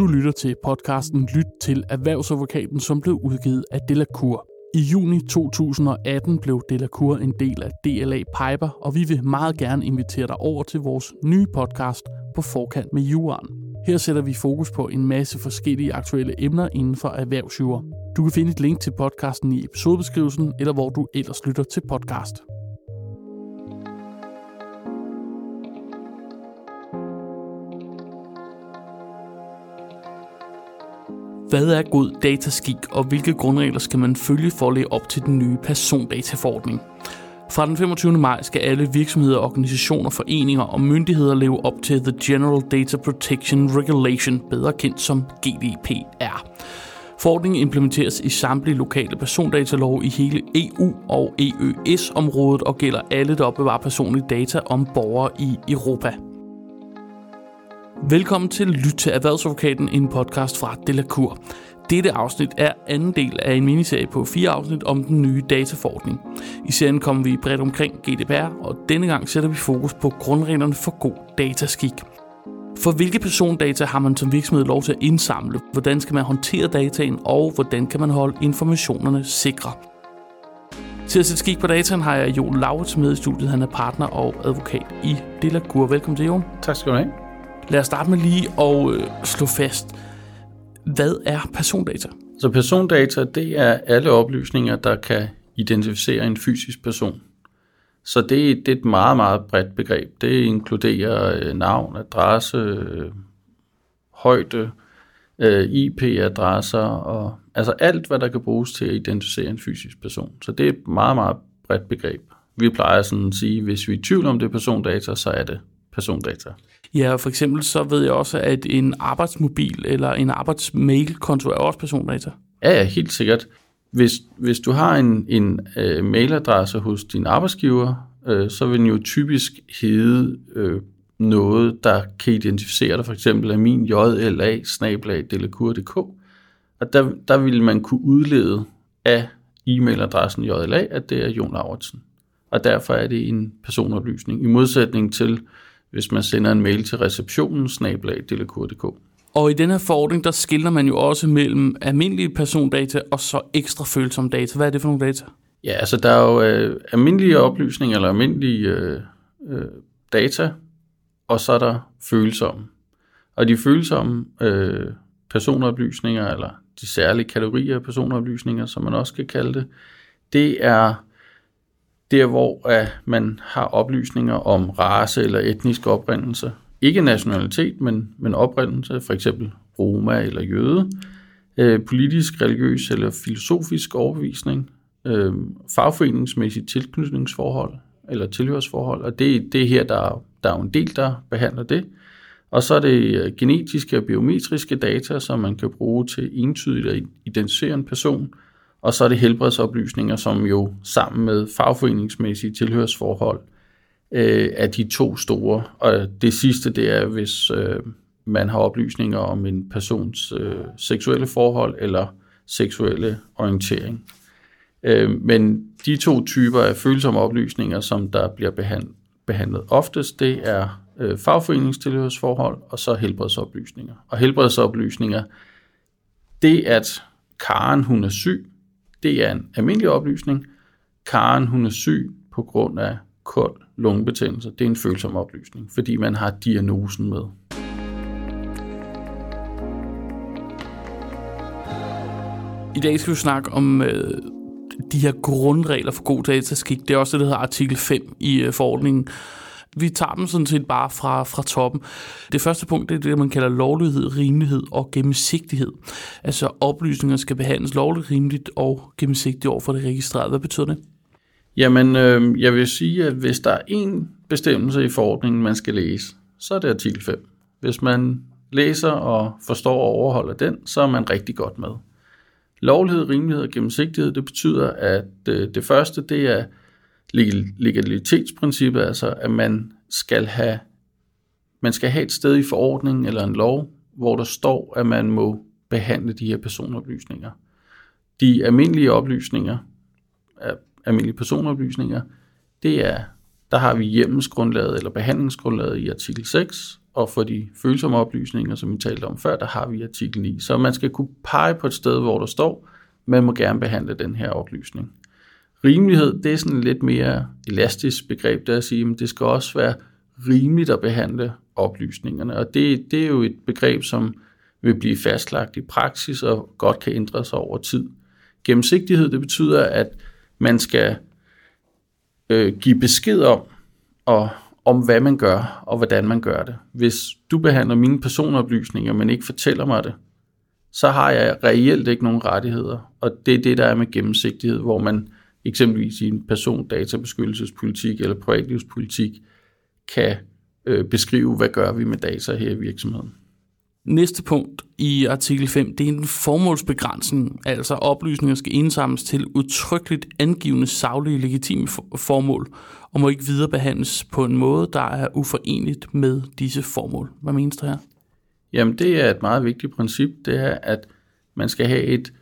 Du lytter til podcasten Lyt til Erhvervsadvokaten, som blev udgivet af Delacour. I juni 2018 blev Delacour en del af DLA Piper, og vi vil meget gerne invitere dig over til vores nye podcast på forkant med juraen. Her sætter vi fokus på en masse forskellige aktuelle emner inden for erhvervsjura. Du kan finde et link til podcasten i episodebeskrivelsen, eller hvor du ellers lytter til podcast. Hvad er god dataskik, og hvilke grundregler skal man følge for at leve op til den nye persondataforordning? Fra den 25. maj skal alle virksomheder, organisationer, foreninger og myndigheder leve op til The General Data Protection Regulation, bedre kendt som GDPR. Forordningen implementeres i samtlige lokale persondatalov i hele EU og EØS-området og gælder alle, der opbevarer personlige data om borgere i Europa. Velkommen til Lyt til Erhvervsadvokaten, en podcast fra Delacour. Dette afsnit er anden del af en miniserie på fire afsnit om den nye dataforordning. I serien kommer vi bredt omkring GDPR, og denne gang sætter vi fokus på grundreglerne for god dataskik. For hvilke persondata har man som virksomhed lov til at indsamle? Hvordan skal man håndtere dataen? Og hvordan kan man holde informationerne sikre? Til at sætte skik på dataen har jeg Jon Laurits med i studiet. Han er partner og advokat i Delacour. Velkommen til, Jon. Tak skal du have. Lad os starte med lige at øh, slå fast, hvad er persondata? Så persondata, det er alle oplysninger, der kan identificere en fysisk person. Så det, det er et meget, meget bredt begreb. Det inkluderer øh, navn, adresse, øh, højde, øh, IP-adresser og altså alt, hvad der kan bruges til at identificere en fysisk person. Så det er et meget, meget bredt begreb. Vi plejer sådan at sige, at hvis vi er i tvivl om det er persondata, så er det persondata. Ja, for eksempel så ved jeg også, at en arbejdsmobil eller en arbejdsmailkonto er også persondata. Ja, ja, helt sikkert. Hvis, hvis du har en, en uh, mailadresse hos din arbejdsgiver, uh, så vil den jo typisk hedde uh, noget, der kan identificere dig, for eksempel af min JLA, delacour.dk. Og der, der vil man kunne udlede af e-mailadressen JLA, at det er Jon Lauritsen. Og derfor er det en personoplysning, i modsætning til hvis man sender en mail til receptionen snablag delacour.dk. Og i den her forordning, der skiller man jo også mellem almindelige persondata og så ekstra følsomme data. Hvad er det for nogle data? Ja, altså der er jo øh, almindelige oplysninger eller almindelige øh, øh, data, og så er der følsomme. Og de følsomme øh, personoplysninger, eller de særlige kategorier af personoplysninger, som man også kan kalde det, det er der hvor at man har oplysninger om race eller etnisk oprindelse. Ikke nationalitet, men, men oprindelse, for eksempel roma eller jøde, øh, politisk, religiøs eller filosofisk overbevisning, øh, fagforeningsmæssigt tilknytningsforhold eller tilhørsforhold, og det, det er her, der, der er en del, der behandler det. Og så er det øh, genetiske og biometriske data, som man kan bruge til entydigt at identificere en person, og så er det helbredsoplysninger, som jo sammen med fagforeningsmæssige tilhørsforhold øh, er de to store. Og det sidste, det er, hvis øh, man har oplysninger om en persons øh, seksuelle forhold eller seksuelle orientering. Øh, men de to typer af følsomme oplysninger, som der bliver behandlet, behandlet oftest, det er øh, fagforeningstilhørsforhold og så helbredsoplysninger. Og helbredsoplysninger, det at Karen hun er syg, det er en almindelig oplysning. Karen, hun er syg på grund af kold lungebetændelse. Det er en følsom oplysning, fordi man har diagnosen med. I dag skal vi snakke om øh, de her grundregler for god dataskik. Det er også det, der hedder artikel 5 i øh, forordningen. Vi tager dem sådan set bare fra, fra toppen. Det første punkt det er det, man kalder lovlighed, rimelighed og gennemsigtighed. Altså oplysninger skal behandles lovligt, rimeligt og gennemsigtigt over for det registrerede. Hvad betyder det? Jamen, øh, jeg vil sige, at hvis der er en bestemmelse i forordningen, man skal læse, så er det artikel 5. Hvis man læser og forstår og overholder den, så er man rigtig godt med. Lovlighed, rimelighed og gennemsigtighed, det betyder, at øh, det første, det er legalitetsprincippet, altså at man skal have man skal have et sted i forordningen eller en lov, hvor der står, at man må behandle de her personoplysninger. De almindelige oplysninger, almindelige personoplysninger, det er der har vi hjemmelsgrundlaget eller behandlingsgrundlaget i artikel 6, og for de følsomme oplysninger, som vi talte om før, der har vi artikel 9. Så man skal kunne pege på et sted, hvor der står, man må gerne behandle den her oplysning. Rimelighed, det er sådan et lidt mere elastisk begreb, der at sige, at det skal også være rimeligt at behandle oplysningerne. Og det, det er jo et begreb, som vil blive fastlagt i praksis og godt kan ændre sig over tid. Gennemsigtighed, det betyder, at man skal øh, give besked om, og, om hvad man gør, og hvordan man gør det. Hvis du behandler mine personoplysninger, men ikke fortæller mig det, så har jeg reelt ikke nogen rettigheder. Og det er det, der er med gennemsigtighed, hvor man eksempelvis i en persondatabeskyttelsespolitik eller privatlivspolitik kan øh, beskrive, hvad gør vi med data her i virksomheden. Næste punkt i artikel 5, det er en formålsbegrænsning, altså oplysninger skal indsamles til udtrykkeligt angivende savlige legitime formål, og må ikke viderebehandles på en måde, der er uforenligt med disse formål. Hvad menes du her? Jamen det er et meget vigtigt princip, det er, at man skal have et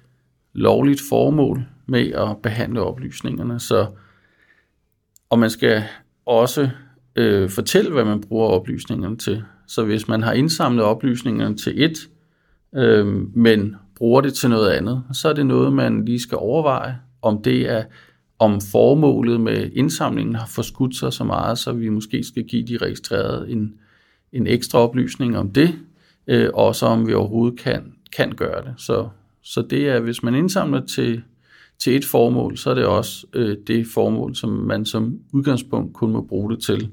lovligt formål med at behandle oplysningerne, så, og man skal også øh, fortælle, hvad man bruger oplysningerne til. Så hvis man har indsamlet oplysningerne til et, øh, men bruger det til noget andet, så er det noget, man lige skal overveje, om det er om formålet med indsamlingen har forskudt sig så meget, så vi måske skal give de registrerede en, en ekstra oplysning om det, øh, og så om vi overhovedet kan, kan gøre det. Så, så det er, hvis man indsamler til, til et formål, så er det også øh, det formål, som man som udgangspunkt kun må bruge det til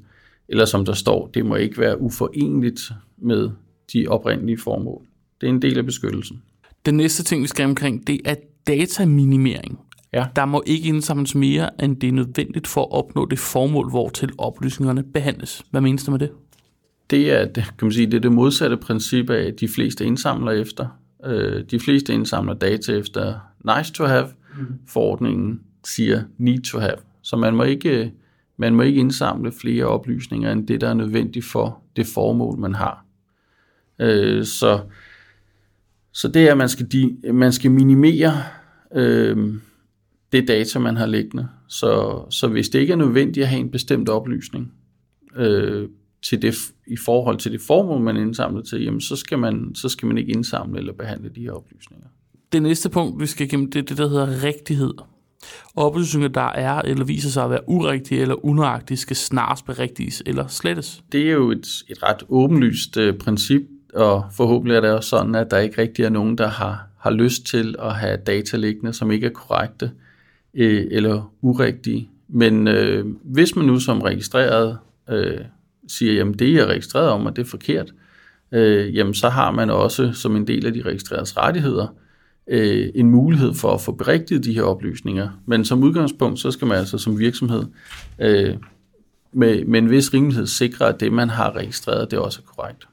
eller som der står, det må ikke være uforenligt med de oprindelige formål. Det er en del af beskyttelsen. Den næste ting, vi skal omkring, det er dataminimering. Ja. Der må ikke indsamles mere, end det er nødvendigt for at opnå det formål, hvor til oplysningerne behandles. Hvad menes du med det? Det er, kan man sige, det er det modsatte princip af, at de fleste indsamler efter. Øh, de fleste indsamler data efter nice to have. Mm-hmm. Forordningen siger need to have. Så man må ikke øh, man må ikke indsamle flere oplysninger end det, der er nødvendigt for det formål, man har. Øh, så, så det er, at man skal, de, man skal minimere øh, det data, man har liggende. Så, så hvis det ikke er nødvendigt at have en bestemt oplysning øh, til det, i forhold til det formål, man indsamler til, jamen, så, skal man, så skal man ikke indsamle eller behandle de her oplysninger. Det næste punkt, vi skal igennem, det er det, der hedder rigtighed. Oplysninger, der er eller viser sig at være urigtige eller unøjagtige, skal snarest berigtiges eller slettes. Det er jo et, et ret åbenlyst øh, princip, og forhåbentlig er det også sådan, at der ikke rigtig er nogen, der har, har lyst til at have data liggende, som ikke er korrekte øh, eller urigtige. Men øh, hvis man nu som registreret øh, siger, jamen det jeg er registreret om, og det er forkert, øh, jamen så har man også som en del af de registreredes rettigheder, øh, en mulighed for at få berigtiget de her oplysninger. Men som udgangspunkt, så skal man altså som virksomhed øh, med, med en vis rimelighed sikre, at det, man har registreret, det også er korrekt.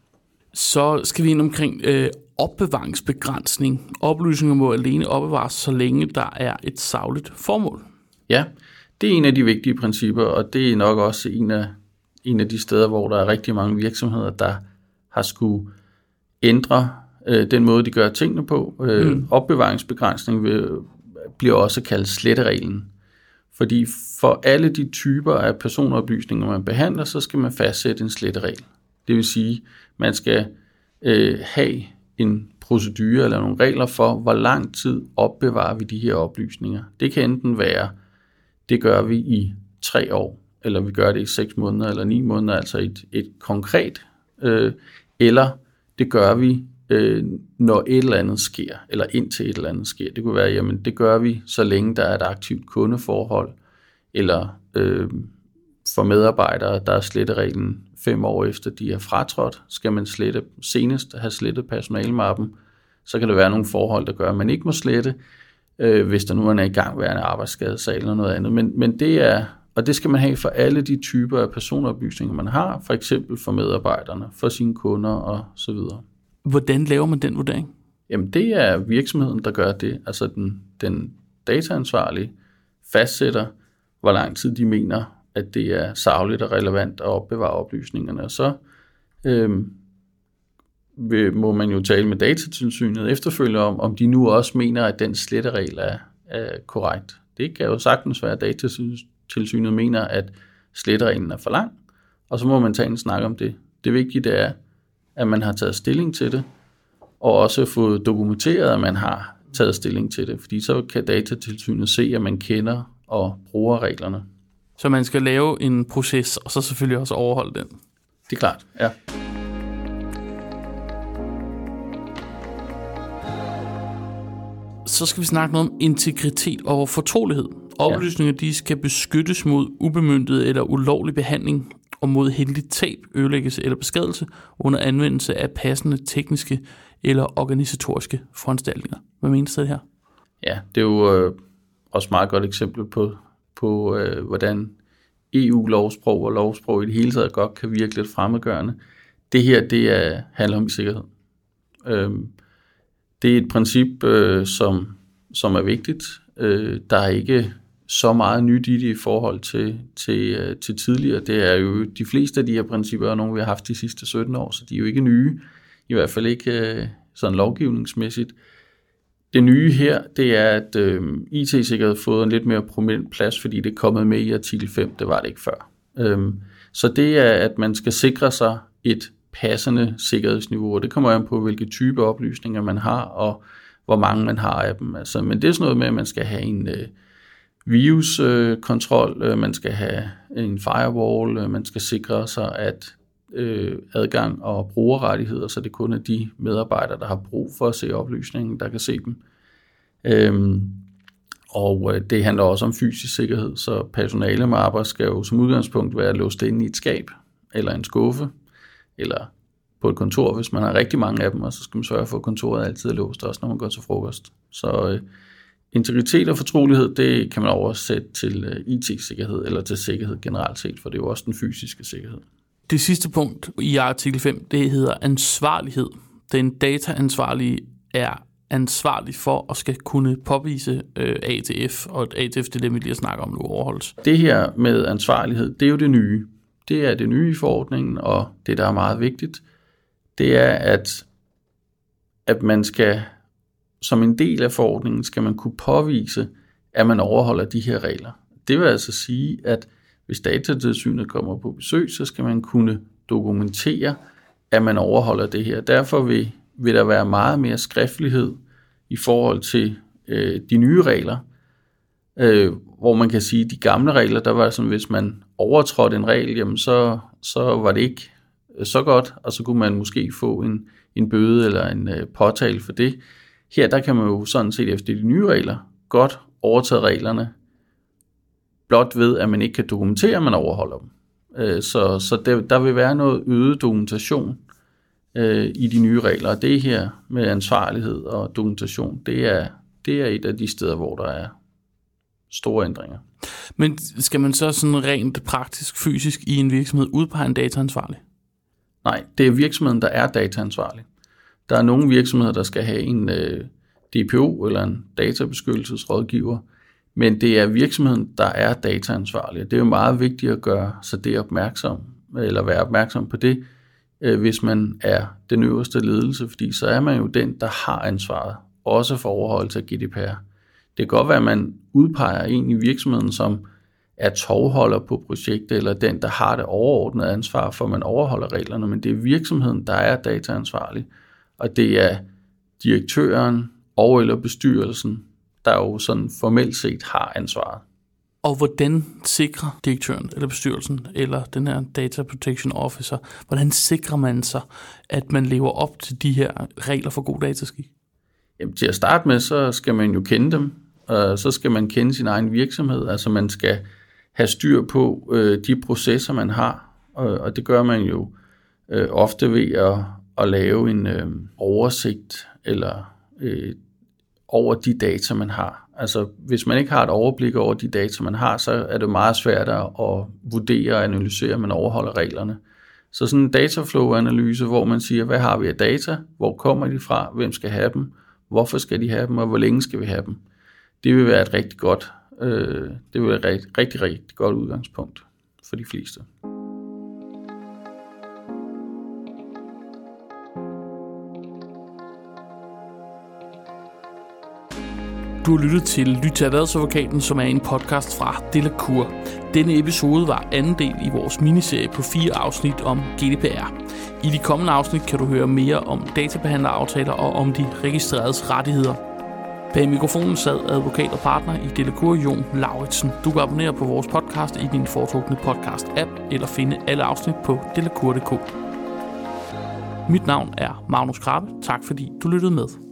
Så skal vi ind omkring øh, opbevaringsbegrænsning. Oplysninger må alene opbevares, så længe der er et savligt formål. Ja, det er en af de vigtige principper, og det er nok også en af, en af de steder, hvor der er rigtig mange virksomheder, der har skulle ændre øh, den måde, de gør tingene på. Øh, mm. Opbevaringsbegrænsning vil, bliver også kaldt slettereglen. Fordi for alle de typer af personoplysninger, man behandler, så skal man fastsætte en sletteregel. Det vil sige, man skal øh, have en procedure eller nogle regler for, hvor lang tid opbevarer vi de her oplysninger. Det kan enten være, det gør vi i tre år, eller vi gør det i seks måneder eller ni måneder, altså et, et konkret, øh, eller det gør vi øh, når et eller andet sker, eller indtil et eller andet sker. Det kunne være, jamen det gør vi, så længe der er et aktivt kundeforhold, eller øh, for medarbejdere, der er slettereglen fem år efter de er fratrådt, skal man slette, senest have slettet personalmappen. Så kan der være nogle forhold, der gør, at man ikke må slette, øh, hvis der nu er en i gang arbejdsskadesag eller noget andet. Men, men det er, og det skal man have for alle de typer af personoplysninger, man har, for eksempel for medarbejderne, for sine kunder og så videre. Hvordan laver man den vurdering? Jamen det er virksomheden, der gør det. Altså den, den dataansvarlige fastsætter, hvor lang tid de mener, at det er savligt og relevant at opbevare oplysningerne. Og så øhm, vil, må man jo tale med datatilsynet efterfølgende om, om de nu også mener, at den sletteregel er, er korrekt. Det kan jo sagtens være, at datatilsynet mener, at slettereglen er for lang, og så må man tage en snak om det. Det vigtige det er, at man har taget stilling til det, og også fået dokumenteret, at man har taget stilling til det, fordi så kan datatilsynet se, at man kender og bruger reglerne. Så man skal lave en proces, og så selvfølgelig også overholde den. Det er klart, ja. Så skal vi snakke noget om integritet og fortrolighed. Oplysninger de skal beskyttes mod ubemyndet eller ulovlig behandling og mod heldigt tab, ødelæggelse eller beskadelse under anvendelse af passende tekniske eller organisatoriske foranstaltninger. Hvad menes det her? Ja, det er jo øh, også meget godt eksempel på, på øh, hvordan EU-lovsprog og lovsprog i det hele taget godt kan virke lidt fremmedgørende. Det her, det er, handler om sikkerhed. Øh, det er et princip, øh, som, som er vigtigt. Øh, der er ikke så meget nyt i det i forhold til, til, øh, til tidligere. Det er jo de fleste af de her principper, er nogle, vi har haft de sidste 17 år, så de er jo ikke nye, i hvert fald ikke øh, sådan lovgivningsmæssigt. Det nye her, det er, at øh, IT-sikkerhed har fået en lidt mere prominent plads, fordi det er kommet med i artikel 5, det var det ikke før. Øhm, så det er, at man skal sikre sig et passende sikkerhedsniveau, og det kommer an på, hvilke type oplysninger man har, og hvor mange man har af dem. Altså, men det er sådan noget med, at man skal have en øh, viruskontrol, øh, man skal have en firewall, øh, man skal sikre sig, at øh, adgang og brugerrettigheder, så det kun er de medarbejdere, der har brug for at se oplysningen, der kan se dem. Øhm, og øh, det handler også om fysisk sikkerhed, så personale med arbejde skal jo som udgangspunkt være låst inde i et skab, eller en skuffe, eller på et kontor, hvis man har rigtig mange af dem, og så skal man sørge for, at kontoret altid er låst, også når man går til frokost. Så øh, integritet og fortrolighed, det kan man oversætte til øh, IT-sikkerhed, eller til sikkerhed generelt set, for det er jo også den fysiske sikkerhed. Det sidste punkt i artikel 5, det hedder ansvarlighed. Den dataansvarlige er ansvarlig for at skal kunne påvise øh, ATF, og ATF det er det, vi lige snakker om nu, overholdes. Det her med ansvarlighed, det er jo det nye. Det er det nye i forordningen, og det, der er meget vigtigt, det er, at, at man skal, som en del af forordningen, skal man kunne påvise, at man overholder de her regler. Det vil altså sige, at hvis datatilsynet kommer på besøg, så skal man kunne dokumentere, at man overholder det her. Derfor vil, vil der være meget mere skriftlighed i forhold til øh, de nye regler, øh, hvor man kan sige, at de gamle regler, der var sådan, hvis man overtrådte en regel, jamen så, så var det ikke øh, så godt, og så kunne man måske få en, en bøde eller en øh, påtale for det. Her der kan man jo sådan set efter de nye regler godt overtage reglerne, blot ved, at man ikke kan dokumentere, at man overholder dem. Øh, så så der, der vil være noget øget dokumentation øh, i de nye regler, og det her med ansvarlighed og dokumentation, det er, det er et af de steder, hvor der er store ændringer. Men skal man så sådan rent praktisk, fysisk i en virksomhed udpege en dataansvarlig? Nej, det er virksomheden, der er dataansvarlig. Der er nogle virksomheder, der skal have en øh, DPO eller en databeskyttelsesrådgiver, men det er virksomheden, der er dataansvarlig. Det er jo meget vigtigt at gøre sig det opmærksom, eller være opmærksom på det, øh, hvis man er den øverste ledelse, fordi så er man jo den, der har ansvaret, også for overholdelse af GDPR. Det kan godt være, at man udpeger en i virksomheden, som er tovholder på projektet, eller den, der har det overordnede ansvar for, at man overholder reglerne, men det er virksomheden, der er dataansvarlig, og det er direktøren og eller bestyrelsen, der jo sådan formelt set har ansvaret. Og hvordan sikrer direktøren eller bestyrelsen eller den her Data Protection Officer, hvordan sikrer man sig, at man lever op til de her regler for god dataskik? Jamen, til at starte med, så skal man jo kende dem, og så skal man kende sin egen virksomhed, altså man skal have styr på øh, de processer, man har, og, og det gør man jo øh, ofte ved at, at lave en øh, oversigt eller øh, over de data, man har. Altså, hvis man ikke har et overblik over de data, man har, så er det meget svært at vurdere og analysere, om man overholder reglerne. Så sådan en dataflow-analyse, hvor man siger, hvad har vi af data, hvor kommer de fra, hvem skal have dem, hvorfor skal de have dem, og hvor længe skal vi have dem. Det vil være et rigtig godt, øh, det vil være et rigtig, rigtig, rigtig godt udgangspunkt for de fleste. Du har lyttet til Lyt til Erhvervsadvokaten, som er en podcast fra Delacour. Denne episode var anden del i vores miniserie på fire afsnit om GDPR. I de kommende afsnit kan du høre mere om databehandleraftaler og om de registreredes rettigheder. Bag mikrofonen sad advokat og partner i Delacour, Jon Lauritsen. Du kan abonnere på vores podcast i din foretrukne podcast-app, eller finde alle afsnit på delacour.dk. Mit navn er Magnus Krabbe. Tak fordi du lyttede med.